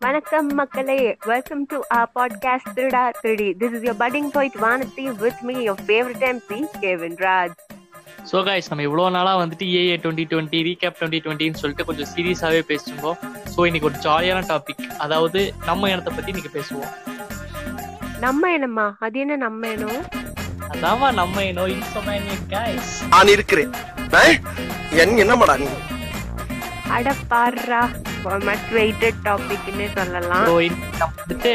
வணக்கம் மக்களே. Welcome to our podcast Thiruda Thirudi. This is your batting point Vanathi with me your favourite MP Kevin Raj so guys நம்ம இவ்வளோ நாளாக வந்துட்டு ஏஏ டுவெண்ட்டி டுவெண்ட்டி ரீகேப் டுவெண்ட்டி டுவெண்ட்டின்னு சொல்லிட்டு கொஞ்சம் சீரியஸாகவே பேசிருந்தோம். ஸோ இன்னைக்கு ஒரு ஜாலியான டாபிக் அதாவது நம்ம இனத்தை பற்றி இன்னைக்கு பேசுவோம். நம்ம என்னம்மா அது என்ன நம்ம இனம்? அதாவா நம்ம இனம். இன்சோமேனியக் கைஸ் நான் இருக்கிறேன். ஏய், என் என்னமாடா நீ? அட பாடுறா மச் வெயிட்டட் டாபிக்னு சொல்லலாம். வந்துட்டு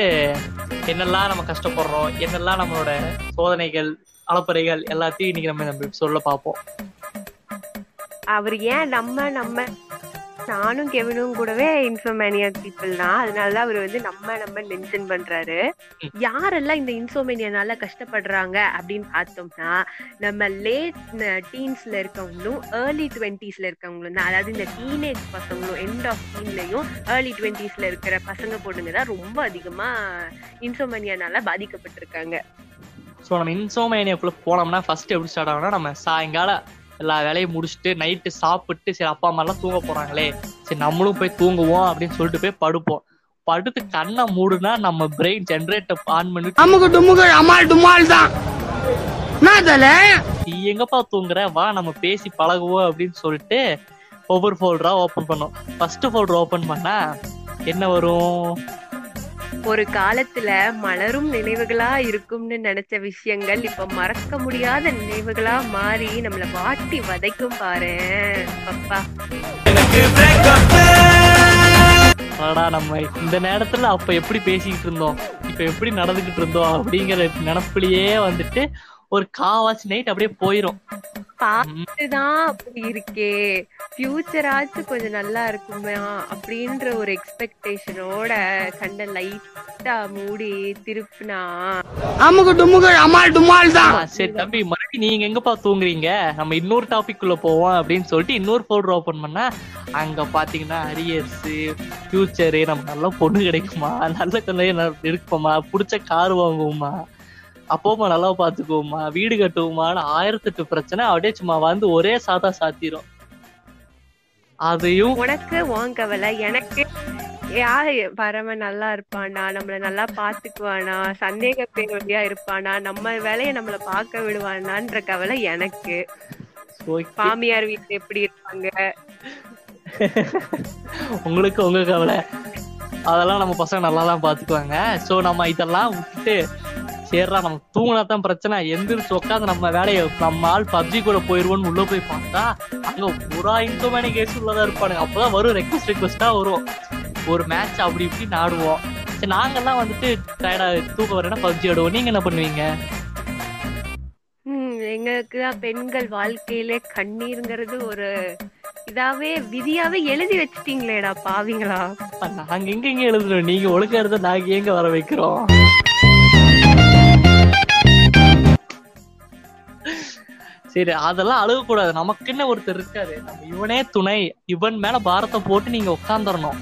என்னெல்லாம் நம்ம கஷ்டப்படுறோம் என்னெல்லாம் நம்மளோட சோதனைகள் அலப்பறைகள் எல்லாத்தையும் இன்னைக்கு நம்ம நம்ம சொல்ல பார்ப்போம். அவர் ஏன் நம்ம நம்ம நானும் கெவினும் கூடவே இன்ஃபோமேனியா பீப்புள் தான். அதனால அவர் வந்து நம்ம நம்ம மென்ஷன் பண்றாரு. யாரெல்லாம் இந்த இன்சோமேனியானால கஷ்டப்படுறாங்க அப்படின்னு பார்த்தோம்னா நம்ம லேட் டீன்ஸ்ல இருக்கவங்களும் ஏர்லி டுவெண்ட்டீஸ்ல இருக்கவங்களும் தான். அதாவது இந்த டீனேஜ் பசங்களும் எண்ட் ஆஃப் டீன்லயும் ஏர்லி டுவெண்ட்டீஸ்ல இருக்கிற பசங்க பொண்ணுங்க தான் ரொம்ப அதிகமா இன்சோமேனியானால பாதிக்கப்பட்டிருக்காங்க. ஸோ நம்ம இன்சோமேனியாக்குள்ள போனோம்னா ஃபர்ஸ்ட் எப்படி ஸ்டார்ட் ஆகும்னா நம்ம சாயங்காலம் எல்லா வேலையும் முடிச்சுட்டு நைட்டு சாப்பிட்டு சரி அப்பா அம்மாலாம் தூங்க போறாங்களே சரி நம்மளும் போய் தூங்குவோம் அப்படின்னு சொல்லிட்டு போய் படுப்போம். படுத்து கண்ணை மூடுனா நம்ம பிரெயின் ஜென்ரேட்டர் ஆன் பண்ணி அமுகு டுமுகு அமால் டுமால் தான். நீ எங்கப்பா தூங்குற? வா நம்ம பேசி பழகுவோம் அப்படின்னு சொல்லிட்டு ஒவ்வொரு ஃபோல்டரா ஓபன் பண்ணோம். ஃபர்ஸ்ட் ஃபோல்டர் ஓபன் பண்ணா என்ன வரும்? ஒரு காலத்துல மலரும் நினைவுகளா இருக்கும்னு நினைச்ச விஷயங்கள் இப்ப மறக்க முடியாத நினைவுகளா மாறி நம்மள வாட்டி வதைக்கும் பாரு. பப்பா அடடா நம்ம இந்த நேரத்துல அப்ப எப்படி பேசிக்கிட்டு இருந்தோம்? இப்ப எப்படி நடந்துகிட்டு இருந்தோம்? அப்படிங்கிற நினப்புலயே வந்துட்டு ஒரு காவாச்சு நைட் அப்படியே போயிரும். பார்த்துதான் அப்படி இருக்கே ஃபியூச்சராச்சும் கொஞ்சம் நல்லா இருக்குமா அப்படின்ற ஒரு எக்ஸ்பெக்டேஷனோட கண்ட லைட்டா மூடி திருப்பினா. அமுகு டுமுகு அமால் டுமால் தான். சரி தம்பி மறுபடியும் நீங்க எங்கப்பா தூங்குறீங்க? நம்ம இன்னொரு டாபிக் குள்ள போவோம் அப்படின்னு சொல்லிட்டு இன்னொரு ஃபோல்டர் ஓபன் பண்ணா அங்க பாத்தீங்கன்னா அரியர்ஸ் ஃபியூச்சரு நம்ம நல்ல பொண்ணு கிடைக்குமா? நல்ல கல்லையே இருக்குமா பிடிச்ச கார் வாங்குவோமா? அப்போமா நல்லா பாத்துக்குவோமா வீடு கட்டுவோமான்னு ஆயிரத்தெட்டு பிரச்சனை அப்படியே சும்மா வந்து ஒரே சாதா சாத்திரும். அதையும் உனக்கு உன் கவலை எனக்கு யாரு வரவன் நல்லா இருப்பானா நம்மள நல்லா பாத்துக்குவானா சந்தேக பேர் வழியா இருப்பானா நம்ம வேலைய நம்மள பார்க்க விடுவானான்ற கவலை எனக்கு. மாமியார் வீட்டுல எப்படி இருப்பாங்க? உங்களுக்கு உங்க கவலை. அதெல்லாம் நம்ம பசங்க நல்லா தான் பாத்துக்குவாங்க. சோ நம்ம இதெல்லாம் விட்டுட்டு சரிடா நம்ம தூங்கினா தான் பிரச்சனை. எந்திரிச்சு உட்காந்து நம்ம வேலையை நம்ம ஆள் பப்ஜி கூட போயிருவோம்னு உள்ள போய் பார்த்தா அங்க புறா இன்சோமேனி கேஸ் உள்ளதா இருப்பானுங்க. அப்பதான் வரும் ரெக்வஸ்ட் ரெக்வஸ்டா வரும். ஒரு மேட்ச் அப்படி இப்படி ஆடுவோம். சரி நாங்கெல்லாம் வந்துட்டு டயர்டா தூக்கம் வரேன்னா பப்ஜி ஆடுவோம். நீங்க என்ன பண்ணுவீங்க? எங்களுக்கு பெண்கள் வாழ்க்கையில கண்ணீருங்கிறது ஒரு இதாவே விதியாவே எழுதி வச்சிட்டீங்களேடா பாவிங்களா. நாங்க எங்க எங்க எழுதுறோம்? நீங்க ஒழுங்கா இருந்தா நாங்க எங்க வர வைக்கிறோம்? சரி அதெல்லாம் அழுகக்கூடாது. நமக்குன்னு ஒருத்தர் இருக்காரு. நம்ம இவனே துணை. இவன் மேல பாரத்தை போட்டு நீங்க உட்காந்துடணும்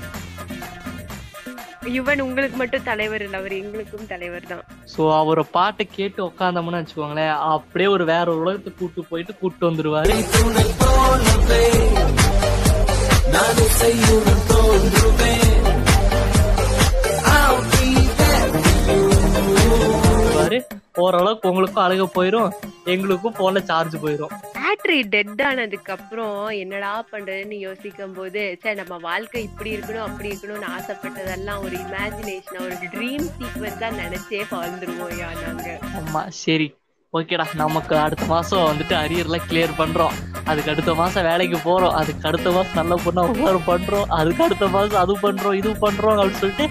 இவன் உங்களுக்கு மட்டும் தலைவர் இல்ல. அவர் எங்களுக்கும் தலைவர் தான். சோ அவரை பாட்டை கேட்டு உட்காந்தோம்னு வச்சுக்கோங்களேன். அப்படியே ஒரு வேற ஒரு உலகத்துக்கு கூட்டு போயிட்டு கூட்டு வந்துருவாரு. ஓரளவுக்கு உங்களுக்கும் அழுக போயிரும் எங்களுக்கும் போன்ல சார்ஜ் போயிரும். பேட்டரி டெட் ஆனதுக்கு அப்புறம் என்னடா பண்றதுன்னு யோசிக்கும் போது சே நம்ம வாழ்க்கை இப்படி இருக்கணும் அப்படி இருக்கணும்னு ஆசைப்பட்டதெல்லாம் ஒரு இமேஜினேஷன் ஒரு ட்ரீம் சீக்வன்ஸா நினைச்சே வாழ்ந்துருவோம் யா நாங்க. ஆமா சரி ஓகேடா நமக்கு அடுத்த மாசம் வந்துட்டு அரியர்லாம் கிளியர் பண்றோம். அதுக்கு அடுத்த மாசம் வேலைக்கு போறோம். அதுக்கு அடுத்த மாசம் நல்ல பொண்ணா ஒவ்வொரு பண்றோம். அதுக்கு அடுத்த மாசம் அது பண்றோம் இது பண்றோம் அப்படின்னு சொல்லிட்டு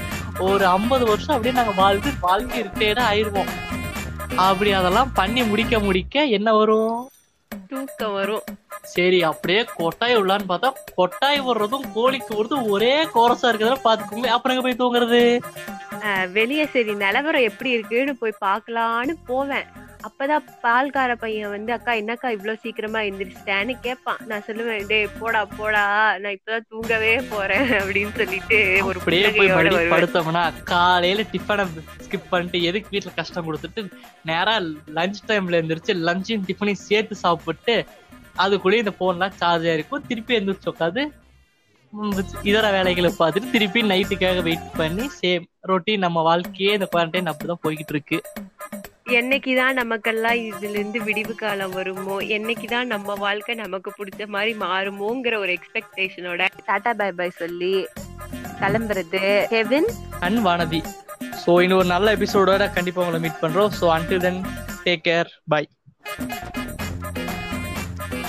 ஒரு ஐம்பது வருஷம் அப்படியே நாங்க வாழ்ந்து வாழ்க்கை ரிட்டையர்டா ஆயிருவோம். அப்படி அதெல்லாம் பண்ணி முடிக்க முடிக்க என்ன வரும்? தூக்கம் வரும். சரி அப்படியே கொட்டாய் உள்ளான்னு பார்த்தா கொட்டாய் வர்றதும் கோழிக்கு வர்றதும் ஒரே கோரஸா இருக்கிறத பாத்துக்கோங்க அப்புறம் போய் தூங்குறது? வெளிய சரி நிலவரம் எப்படி இருக்குன்னு போய் பார்க்கலான்னு போவேன். அப்பதான் பால்கார பையன் வந்து அக்கா என்னக்கா இவ்ளோ சீக்கிரமா எந்திரிச்சிட்டேன்னு கேட்பான் நான் சொல்லுவேன் டேய் போடா போடா. நான் இப்பதான் தூங்கவே போறேன். அப்படின்னு சொல்லிட்டு ஒரு வருவேன். படுத்தோம்னா காலையில டிஃபனை ஸ்கிப் பண்ணிட்டு எதுக்கு வீட்டுல கஷ்டம் கொடுத்துட்டு நேரா லஞ்ச் டைம்ல எந்திரிச்சு லஞ்சையும் டிஃபனையும் சேர்த்து சாப்பிட்டு அதுக்குள்ளேயே இந்த போன்லாம் சார்ஜ் ஆயிருக்கும். திருப்பி எந்திரிச்சு உட்காந்து இதர வேலைகளை பார்த்துட்டு திருப்பி நைட்டுக்காக வெயிட் பண்ணி சேம் ரொட்டீன் நம்ம வாழ்க்கையே இந்த குவாரண்டைன் அப்படிதான் போய்கிட்டு இருக்கு. என்னைக்குதான் நமக்கெல்லாம் இதுல இருந்து விடிவு காலம் வருமோ என்னைக்குதான் நம்ம வாழ்க்கை நமக்கு பிடிச்ச மாதிரி மாறுமோங்கிற ஒரு எக்ஸ்பெக்டேஷனோட டாடா பை பை சொல்லி கிளம்புறது. Kevin and Vanathi. ஸோ இன்னும் ஒரு நல்ல எபிசோடோட கண்டிப்பா உங்களை மீட் பண்றோம். So until then take care bye